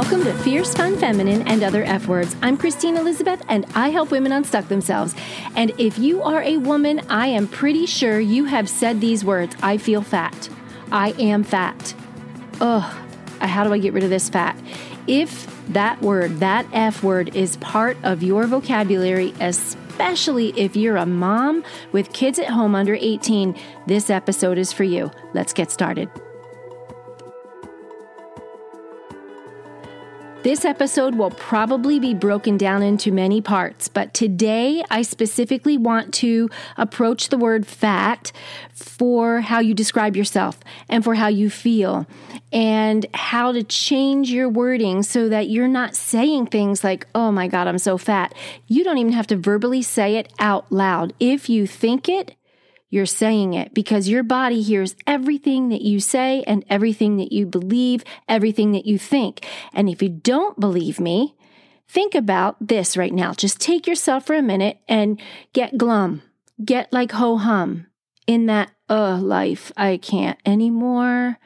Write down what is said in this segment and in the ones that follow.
Welcome to Fierce Fun Feminine and Other F Words. I'm Christine Elizabeth and I help women unstuck themselves. And if you are a woman, I am pretty sure you have said these words I feel fat. I am fat. Ugh, how do I get rid of this fat? If that word, that F word, is part of your vocabulary, especially if you're a mom with kids at home under 18, this episode is for you. Let's get started. This episode will probably be broken down into many parts, but today I specifically want to approach the word fat for how you describe yourself and for how you feel and how to change your wording so that you're not saying things like, oh my God, I'm so fat. You don't even have to verbally say it out loud. If you think it, you're saying it because your body hears everything that you say and everything that you believe, everything that you think. And if you don't believe me, think about this right now. Just take yourself for a minute and get glum, get like ho hum in that, uh, life. I can't anymore.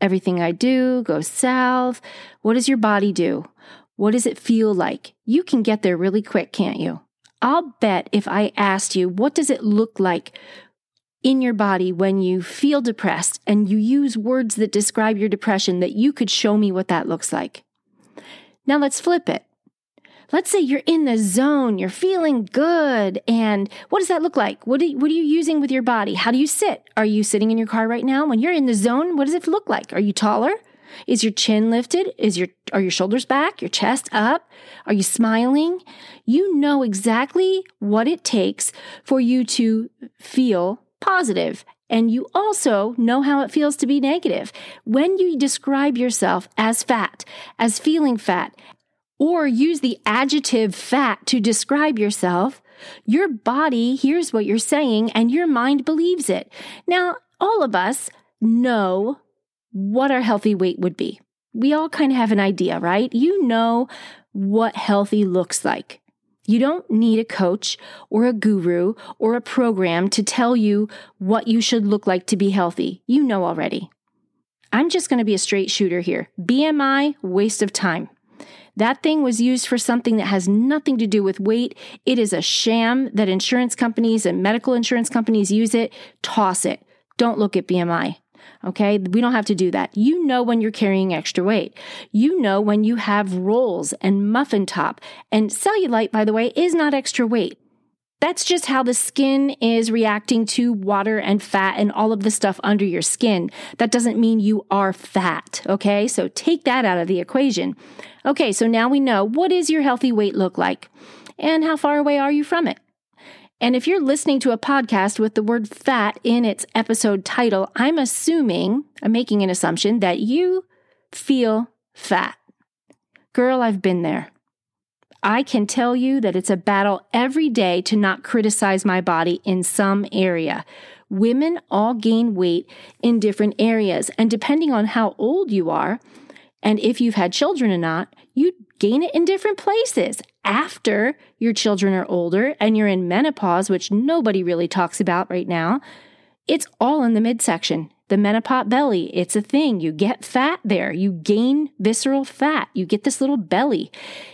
Everything I do goes south. What does your body do? What does it feel like? You can get there really quick, can't you? I'll bet if I asked you, what does it look like in your body when you feel depressed and you use words that describe your depression that you could show me what that looks like. Now let's flip it. Let's say you're in the zone, you're feeling good, and what does that look like? What, you, what are you using with your body? How do you sit? Are you sitting in your car right now? When you're in the zone, what does it look like? Are you taller? Is your chin lifted? Is your are your shoulders back? Your chest up? Are you smiling? You know exactly what it takes for you to feel positive, and you also know how it feels to be negative. When you describe yourself as fat, as feeling fat, or use the adjective fat to describe yourself, your body hears what you're saying and your mind believes it. Now, all of us know what our healthy weight would be. We all kind of have an idea, right? You know what healthy looks like. You don't need a coach or a guru or a program to tell you what you should look like to be healthy. You know already. I'm just going to be a straight shooter here. BMI, waste of time. That thing was used for something that has nothing to do with weight. It is a sham that insurance companies and medical insurance companies use it. Toss it. Don't look at BMI. Okay. We don't have to do that. You know when you're carrying extra weight. You know when you have rolls and muffin top. And cellulite, by the way, is not extra weight. That's just how the skin is reacting to water and fat and all of the stuff under your skin. That doesn't mean you are fat. Okay. So take that out of the equation. Okay. So now we know what is your healthy weight look like and how far away are you from it? And if you're listening to a podcast with the word fat in its episode title, I'm assuming, I'm making an assumption that you feel fat. Girl, I've been there. I can tell you that it's a battle every day to not criticize my body in some area. Women all gain weight in different areas, and depending on how old you are, and if you've had children or not, you gain it in different places after your children are older and you're in menopause, which nobody really talks about right now. It's all in the midsection. The menopause belly, it's a thing. You get fat there. You gain visceral fat. You get this little belly.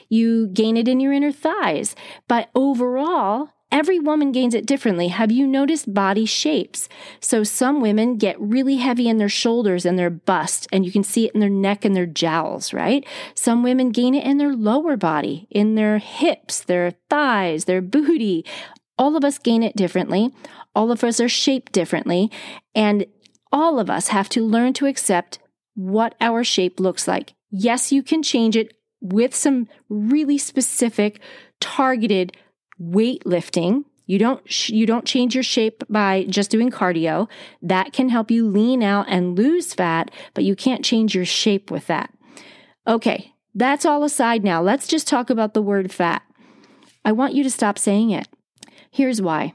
You gain it in your inner thighs. But overall, Every woman gains it differently. Have you noticed body shapes? So some women get really heavy in their shoulders and their bust, and you can see it in their neck and their jowls, right? Some women gain it in their lower body, in their hips, their thighs, their booty. All of us gain it differently. All of us are shaped differently. And all of us have to learn to accept what our shape looks like. Yes, you can change it with some really specific, targeted weightlifting. You don't you don't change your shape by just doing cardio. That can help you lean out and lose fat, but you can't change your shape with that. Okay, that's all aside now. Let's just talk about the word fat. I want you to stop saying it. Here's why.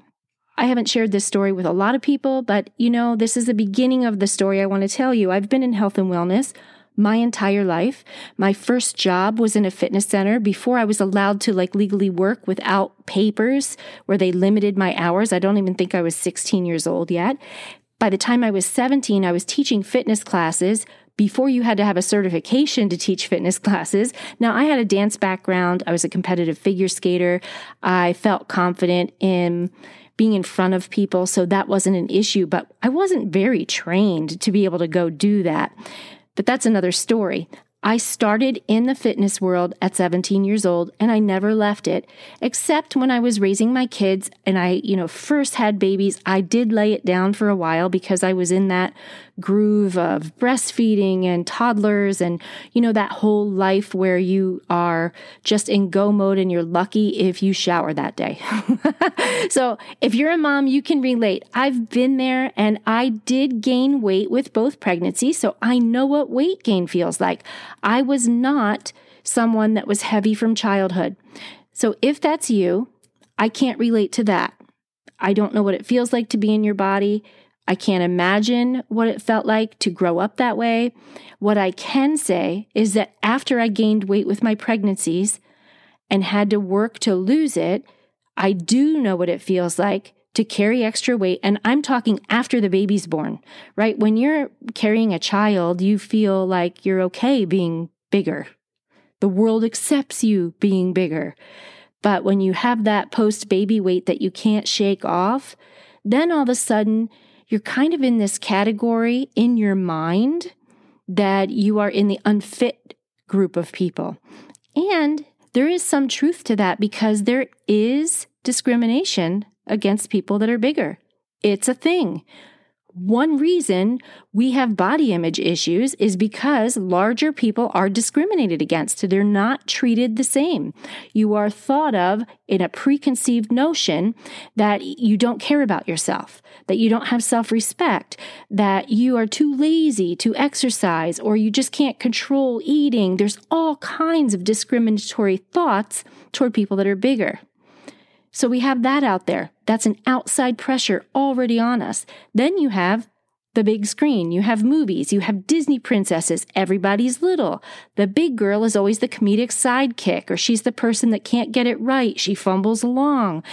I haven't shared this story with a lot of people, but you know, this is the beginning of the story I want to tell you. I've been in health and wellness my entire life. My first job was in a fitness center before I was allowed to like legally work without papers where they limited my hours. I don't even think I was 16 years old yet. by the time I was 17, I was teaching fitness classes before you had to have a certification to teach fitness classes. Now, I had a dance background. I was a competitive figure skater. I felt confident in being in front of people. So that wasn't an issue, but I wasn't very trained to be able to go do that. But that's another story. I started in the fitness world at 17 years old and I never left it, except when I was raising my kids and I, you know, first had babies. I did lay it down for a while because I was in that groove of breastfeeding and toddlers and, you know, that whole life where you are just in go mode and you're lucky if you shower that day. so if you're a mom, you can relate. I've been there and I did gain weight with both pregnancies. So I know what weight gain feels like. I was not someone that was heavy from childhood. So if that's you, I can't relate to that. I don't know what it feels like to be in your body. I can't imagine what it felt like to grow up that way. What I can say is that after I gained weight with my pregnancies and had to work to lose it, I do know what it feels like to carry extra weight. And I'm talking after the baby's born, right? When you're carrying a child, you feel like you're okay being bigger. The world accepts you being bigger. But when you have that post baby weight that you can't shake off, then all of a sudden you're kind of in this category in your mind that you are in the unfit group of people. And there is some truth to that because there is discrimination against people that are bigger. It's a thing. One reason we have body image issues is because larger people are discriminated against. They're not treated the same. You are thought of in a preconceived notion that you don't care about yourself, that you don't have self respect, that you are too lazy to exercise, or you just can't control eating. There's all kinds of discriminatory thoughts toward people that are bigger. So we have that out there. That's an outside pressure already on us. Then you have the big screen. You have movies. You have Disney princesses. Everybody's little. The big girl is always the comedic sidekick, or she's the person that can't get it right. She fumbles along.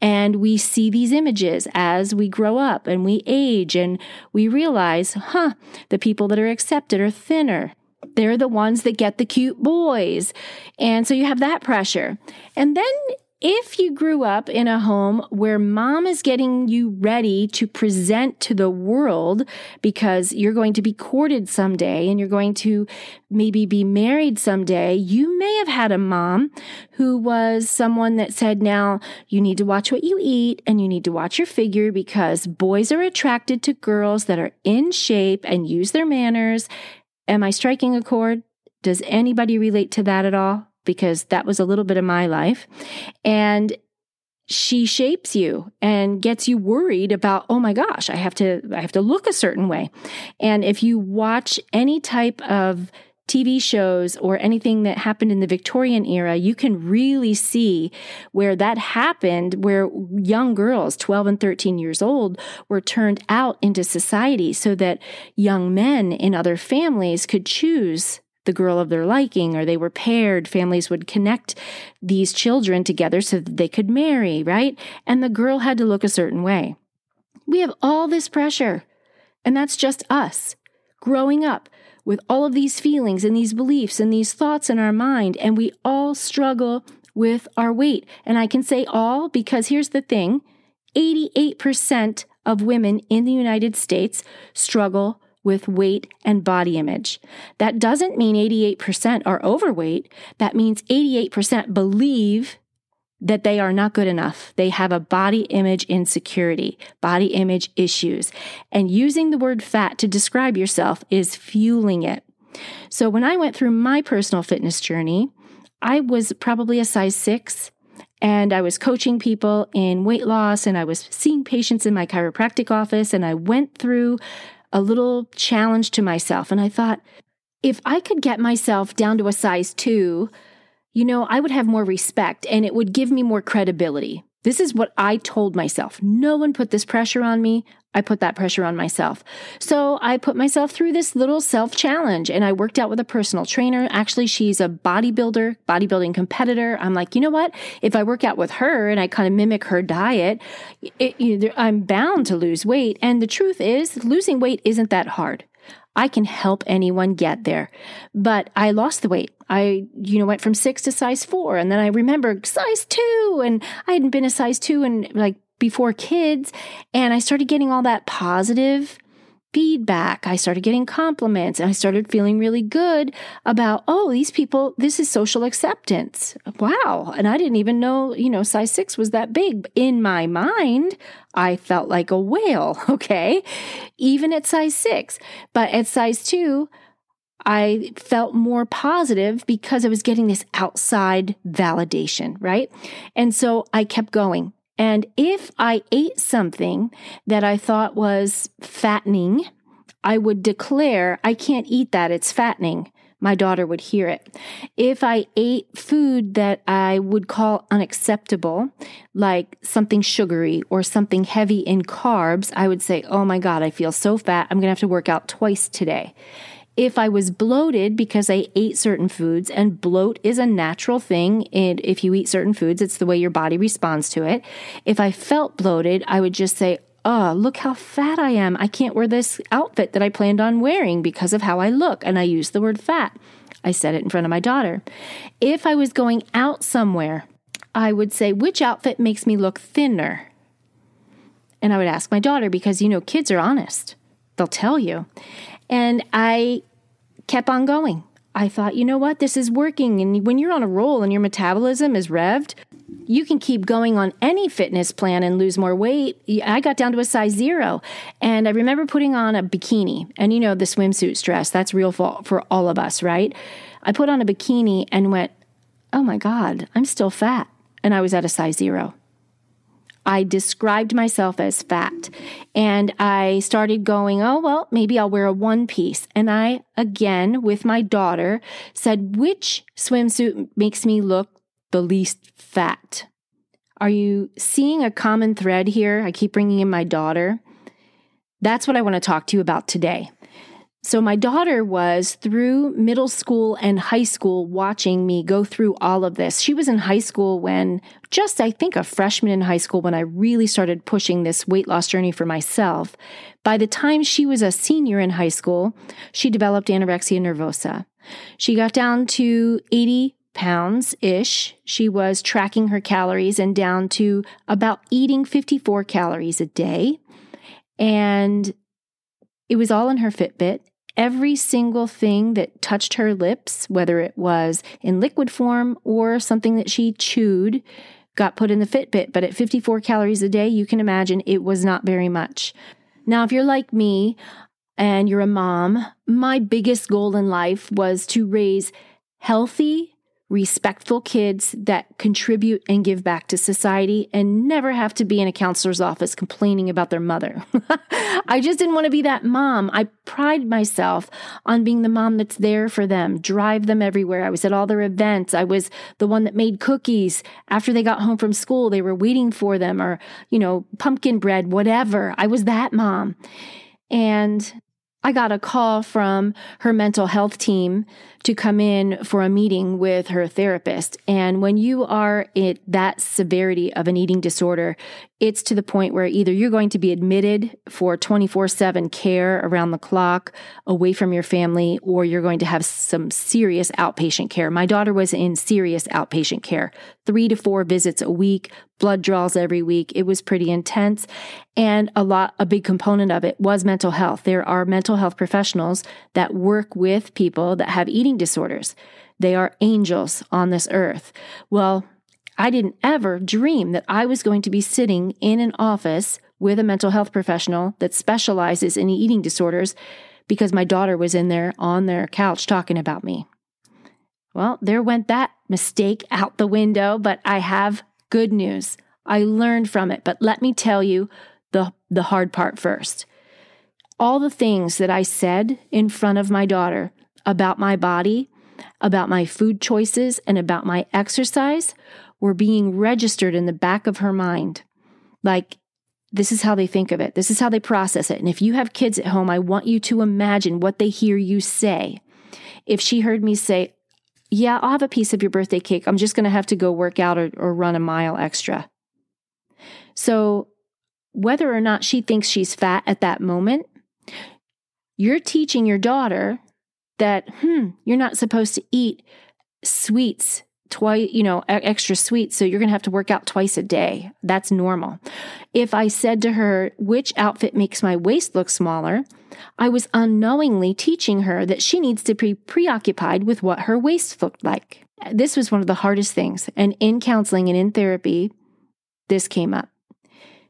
And we see these images as we grow up and we age and we realize, huh, the people that are accepted are thinner. They're the ones that get the cute boys. And so you have that pressure. And then if you grew up in a home where mom is getting you ready to present to the world because you're going to be courted someday and you're going to maybe be married someday, you may have had a mom who was someone that said, now you need to watch what you eat and you need to watch your figure because boys are attracted to girls that are in shape and use their manners. Am I striking a chord? Does anybody relate to that at all? Because that was a little bit of my life. And she shapes you and gets you worried about oh my gosh i have to i have to look a certain way and if you watch any type of TV shows or anything that happened in the Victorian era, you can really see where that happened, where young girls, 12 and 13 years old, were turned out into society so that young men in other families could choose the girl of their liking or they were paired. Families would connect these children together so that they could marry, right? And the girl had to look a certain way. We have all this pressure, and that's just us growing up with all of these feelings and these beliefs and these thoughts in our mind, and we all struggle with our weight. And I can say all because here's the thing 88% of women in the United States struggle with weight and body image. That doesn't mean 88% are overweight. That means 88% believe that they are not good enough. They have a body image insecurity, body image issues. And using the word fat to describe yourself is fueling it. So when I went through my personal fitness journey, I was probably a size six and I was coaching people in weight loss and I was seeing patients in my chiropractic office and I went through a little challenge to myself. And I thought, if I could get myself down to a size two, you know, I would have more respect and it would give me more credibility. This is what I told myself. No one put this pressure on me. I put that pressure on myself. So I put myself through this little self challenge and I worked out with a personal trainer. Actually, she's a bodybuilder, bodybuilding competitor. I'm like, you know what? If I work out with her and I kind of mimic her diet, it, you know, I'm bound to lose weight. And the truth is, losing weight isn't that hard. I can help anyone get there. But I lost the weight. I, you know, went from six to size four. And then I remember size two. And I hadn't been a size two and like before kids. And I started getting all that positive feedback. I started getting compliments and I started feeling really good about, oh, these people, this is social acceptance. Wow. And I didn't even know, you know, size six was that big. In my mind, I felt like a whale. Okay. Even at size six. But at size two, I felt more positive because I was getting this outside validation, right? And so I kept going. And if I ate something that I thought was fattening, I would declare, I can't eat that, it's fattening. My daughter would hear it. If I ate food that I would call unacceptable, like something sugary or something heavy in carbs, I would say, Oh my God, I feel so fat. I'm going to have to work out twice today if I was bloated because I ate certain foods, and bloat is a natural thing. And if you eat certain foods, it's the way your body responds to it. If I felt bloated, I would just say, Oh, look how fat I am. I can't wear this outfit that I planned on wearing because of how I look. And I use the word fat. I said it in front of my daughter. If I was going out somewhere, I would say, Which outfit makes me look thinner? And I would ask my daughter because, you know, kids are honest. They'll tell you. And I kept on going. I thought, you know what, this is working. And when you're on a roll and your metabolism is revved, you can keep going on any fitness plan and lose more weight. I got down to a size zero. And I remember putting on a bikini. And you know, the swimsuit stress, that's real for, for all of us, right? I put on a bikini and went, oh my God, I'm still fat. And I was at a size zero. I described myself as fat. And I started going, oh, well, maybe I'll wear a one piece. And I, again, with my daughter, said, which swimsuit makes me look the least fat? Are you seeing a common thread here? I keep bringing in my daughter. That's what I want to talk to you about today. So, my daughter was through middle school and high school watching me go through all of this. She was in high school when, just I think a freshman in high school, when I really started pushing this weight loss journey for myself. By the time she was a senior in high school, she developed anorexia nervosa. She got down to 80 pounds ish. She was tracking her calories and down to about eating 54 calories a day. And it was all in her Fitbit every single thing that touched her lips, whether it was in liquid form or something that she chewed, got put in the Fitbit. But at 54 calories a day, you can imagine it was not very much. Now, if you're like me and you're a mom, my biggest goal in life was to raise healthy, respectful kids that contribute and give back to society and never have to be in a counselor's office complaining about their mother. I just didn't want to be that mom. I pride myself on being the mom that's there for them, drive them everywhere. I was at all their events. I was the one that made cookies after they got home from school. They were waiting for them or, you know, pumpkin bread, whatever. I was that mom. And I got a call from her mental health team to come in for a meeting with her therapist. And when you are at that severity of an eating disorder, it's to the point where either you're going to be admitted for 24 7 care around the clock away from your family, or you're going to have some serious outpatient care. My daughter was in serious outpatient care, three to four visits a week, blood draws every week. It was pretty intense. And a lot, a big component of it was mental health. There are mental health professionals that work with people that have eating disorders. They are angels on this earth. Well, I didn't ever dream that I was going to be sitting in an office with a mental health professional that specializes in eating disorders because my daughter was in there on their couch talking about me. Well, there went that mistake out the window, but I have good news. I learned from it, but let me tell you the, the hard part first. All the things that I said in front of my daughter about my body, about my food choices, and about my exercise were being registered in the back of her mind. Like, this is how they think of it. This is how they process it. And if you have kids at home, I want you to imagine what they hear you say. If she heard me say, Yeah, I'll have a piece of your birthday cake. I'm just going to have to go work out or, or run a mile extra. So, whether or not she thinks she's fat at that moment, you're teaching your daughter that, hmm, you're not supposed to eat sweets twice, you know, extra sweet. So you're going to have to work out twice a day. That's normal. If I said to her, which outfit makes my waist look smaller? I was unknowingly teaching her that she needs to be preoccupied with what her waist looked like. This was one of the hardest things. And in counseling and in therapy, this came up.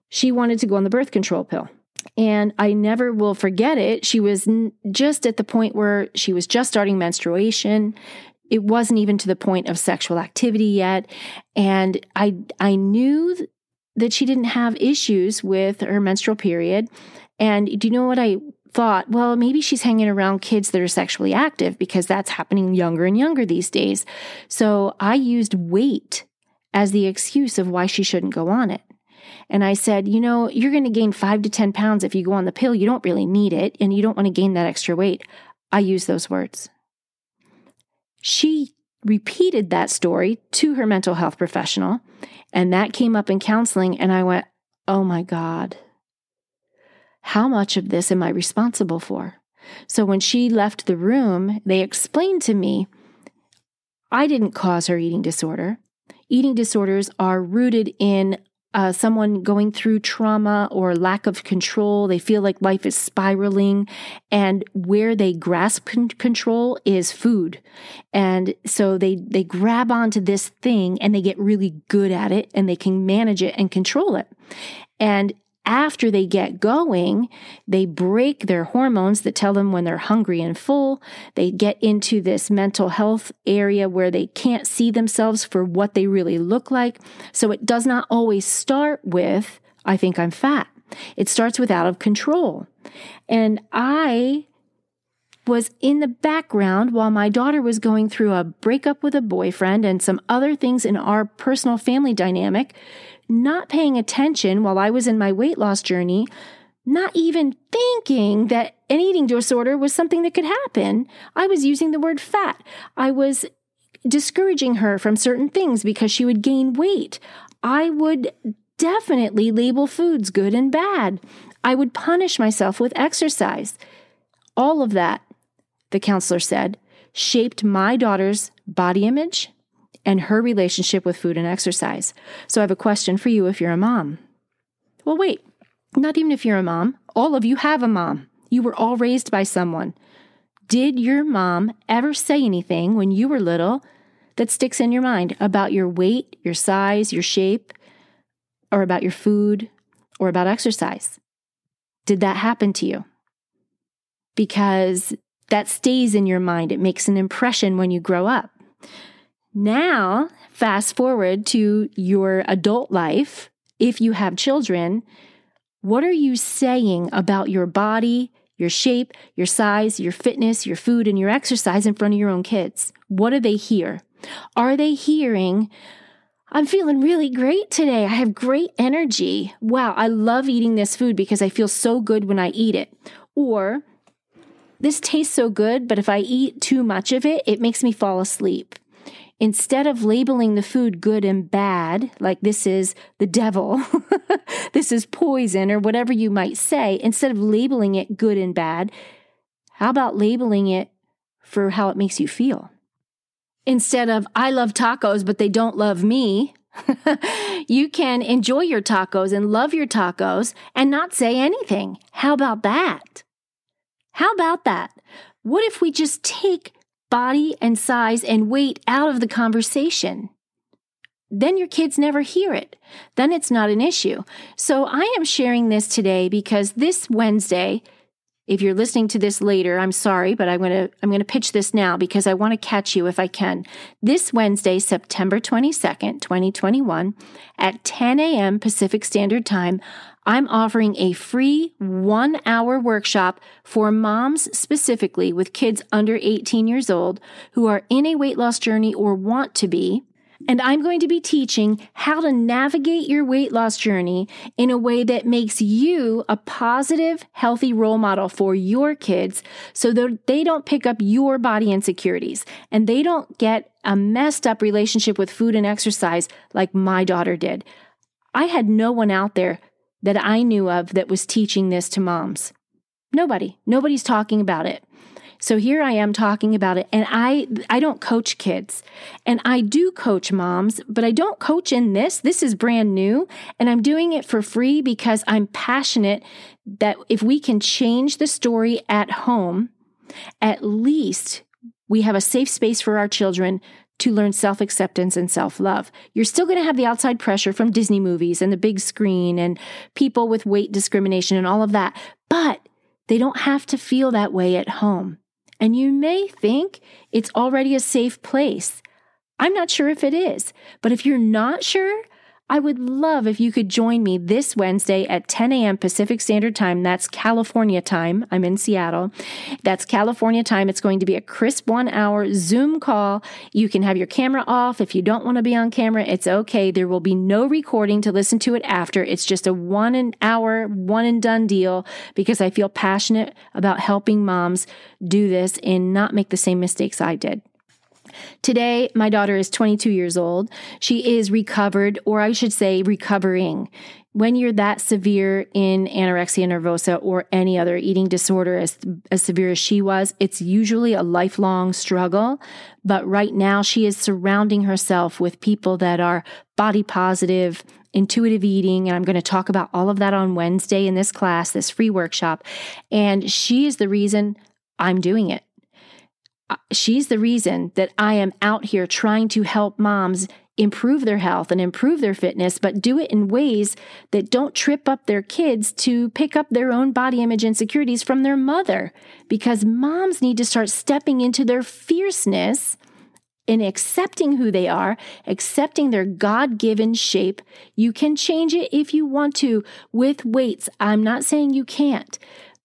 She wanted to go on the birth control pill. And I never will forget it. She was just at the point where she was just starting menstruation. It wasn't even to the point of sexual activity yet. And I, I knew that she didn't have issues with her menstrual period. And do you know what I thought? Well, maybe she's hanging around kids that are sexually active because that's happening younger and younger these days. So I used weight as the excuse of why she shouldn't go on it. And I said, you know, you're going to gain five to 10 pounds if you go on the pill. You don't really need it and you don't want to gain that extra weight. I use those words. She repeated that story to her mental health professional, and that came up in counseling. And I went, oh my God, how much of this am I responsible for? So when she left the room, they explained to me, I didn't cause her eating disorder. Eating disorders are rooted in uh, someone going through trauma or lack of control. They feel like life is spiraling, and where they grasp con- control is food. And so they they grab onto this thing and they get really good at it, and they can manage it and control it. And after they get going, they break their hormones that tell them when they're hungry and full. They get into this mental health area where they can't see themselves for what they really look like. So it does not always start with, I think I'm fat. It starts with out of control. And I was in the background while my daughter was going through a breakup with a boyfriend and some other things in our personal family dynamic not paying attention while I was in my weight loss journey, not even thinking that an eating disorder was something that could happen. I was using the word fat. I was discouraging her from certain things because she would gain weight. I would definitely label foods good and bad. I would punish myself with exercise. All of that, the counselor said, shaped my daughter's body image and her relationship with food and exercise. So I have a question for you if you're a mom. Well, wait, not even if you're a mom. All of you have a mom. You were all raised by someone. Did your mom ever say anything when you were little that sticks in your mind about your weight, your size, your shape, or about your food, or about exercise? Did that happen to you? Because that stays in your mind. It makes an impression when you grow up. Now, fast forward to your adult life. If you have children, what are you saying about your body, your shape, your size, your fitness, your food, and your exercise in front of your own kids? What do they hear? Are they hearing, I'm feeling really great today. I have great energy. Wow, I love eating this food because I feel so good when I eat it. Or, this tastes so good, but if I eat too much of it, it makes me fall asleep instead of labeling the food good and bad, like this is the devil, this is poison, or whatever you might say, instead of labeling it good and bad, how about labeling it for how it makes you feel? Instead of, I love tacos, but they don't love me, you can enjoy your tacos and love your tacos and not say anything. How about that? How about that? What if we just take body and size and weight out of the conversation. Then your kids never hear it. Then it's not an issue. So I am sharing this today because this Wednesday, if you're listening to this later, I'm sorry, but I'm going to I'm going to pitch this now because I want to catch you if I can. This Wednesday, September 22nd, 2021, at 10 a.m. Pacific Standard Time, I'm offering a free one hour workshop for moms specifically with kids under 18 years old who are in a weight loss journey or want to be. And I'm going to be teaching how to navigate your weight loss journey in a way that makes you a positive, healthy role model for your kids so that they don't pick up your body insecurities and they don't get a messed up relationship with food and exercise like my daughter did. I had no one out there that I knew of that was teaching this to moms. Nobody. Nobody's talking about it. So here I am talking about it and I I don't coach kids. And I do coach moms, but I don't coach in this. This is brand new and I'm doing it for free because I'm passionate that if we can change the story at home, at least we have a safe space for our children to learn self acceptance and self love. You're still going to have the outside pressure from Disney movies and the big screen and people with weight discrimination and all of that, but they don't have to feel that way at home. And you may think it's already a safe place. I'm not sure if it is, but if you're not sure, I would love if you could join me this Wednesday at 10 a.m. Pacific Standard Time. That's California time. I'm in Seattle. That's California time. It's going to be a crisp one hour Zoom call. You can have your camera off. If you don't want to be on camera, it's okay. There will be no recording to listen to it after. It's just a one an hour, one and done deal because I feel passionate about helping moms do this and not make the same mistakes I did. Today, my daughter is 22 years old. She is recovered, or I should say, recovering. When you're that severe in anorexia nervosa or any other eating disorder as, as severe as she was, it's usually a lifelong struggle. But right now, she is surrounding herself with people that are body positive, intuitive eating. And I'm going to talk about all of that on Wednesday in this class, this free workshop. And she is the reason I'm doing it she's the reason that I am out here trying to help moms improve their health and improve their fitness, but do it in ways that don't trip up their kids to pick up their own body image insecurities from their mother. Because moms need to start stepping into their fierceness in accepting who they are, accepting their God given shape. You can change it if you want to with weights. I'm not saying you can't,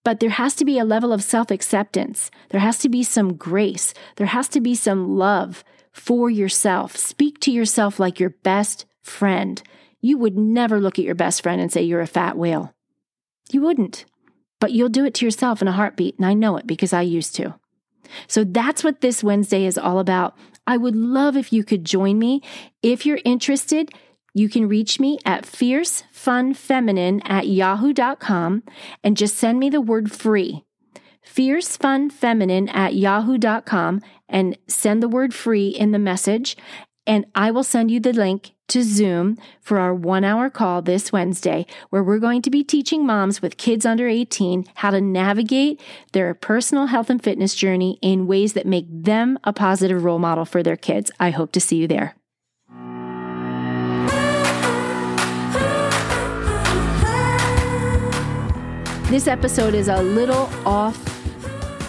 but there has to be a level of self acceptance. There has to be some grace. There has to be some love for yourself. Speak to yourself like your best friend. You would never look at your best friend and say you're a fat whale. You wouldn't. But you'll do it to yourself in a heartbeat, and I know it because I used to. So that's what this Wednesday is all about. I would love if you could join me. If you're interested, you can reach me at fiercefunfeminine at yahoo.com and just send me the word free. Fiercefunfeminine at yahoo.com and send the word free in the message. And I will send you the link to Zoom for our one hour call this Wednesday, where we're going to be teaching moms with kids under 18 how to navigate their personal health and fitness journey in ways that make them a positive role model for their kids. I hope to see you there. This episode is a little off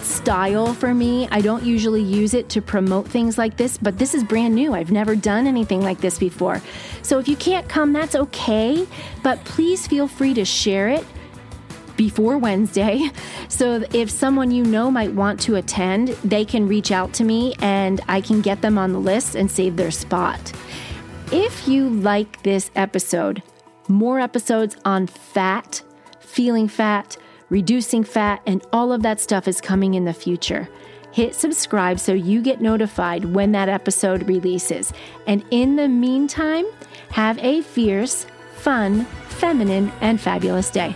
style for me. I don't usually use it to promote things like this, but this is brand new. I've never done anything like this before. So if you can't come, that's okay, but please feel free to share it before Wednesday. So if someone you know might want to attend, they can reach out to me and I can get them on the list and save their spot. If you like this episode, more episodes on fat feeling fat, reducing fat, and all of that stuff is coming in the future. Hit subscribe so you get notified when that episode releases. And in the meantime, have a fierce, fun, feminine, and fabulous day.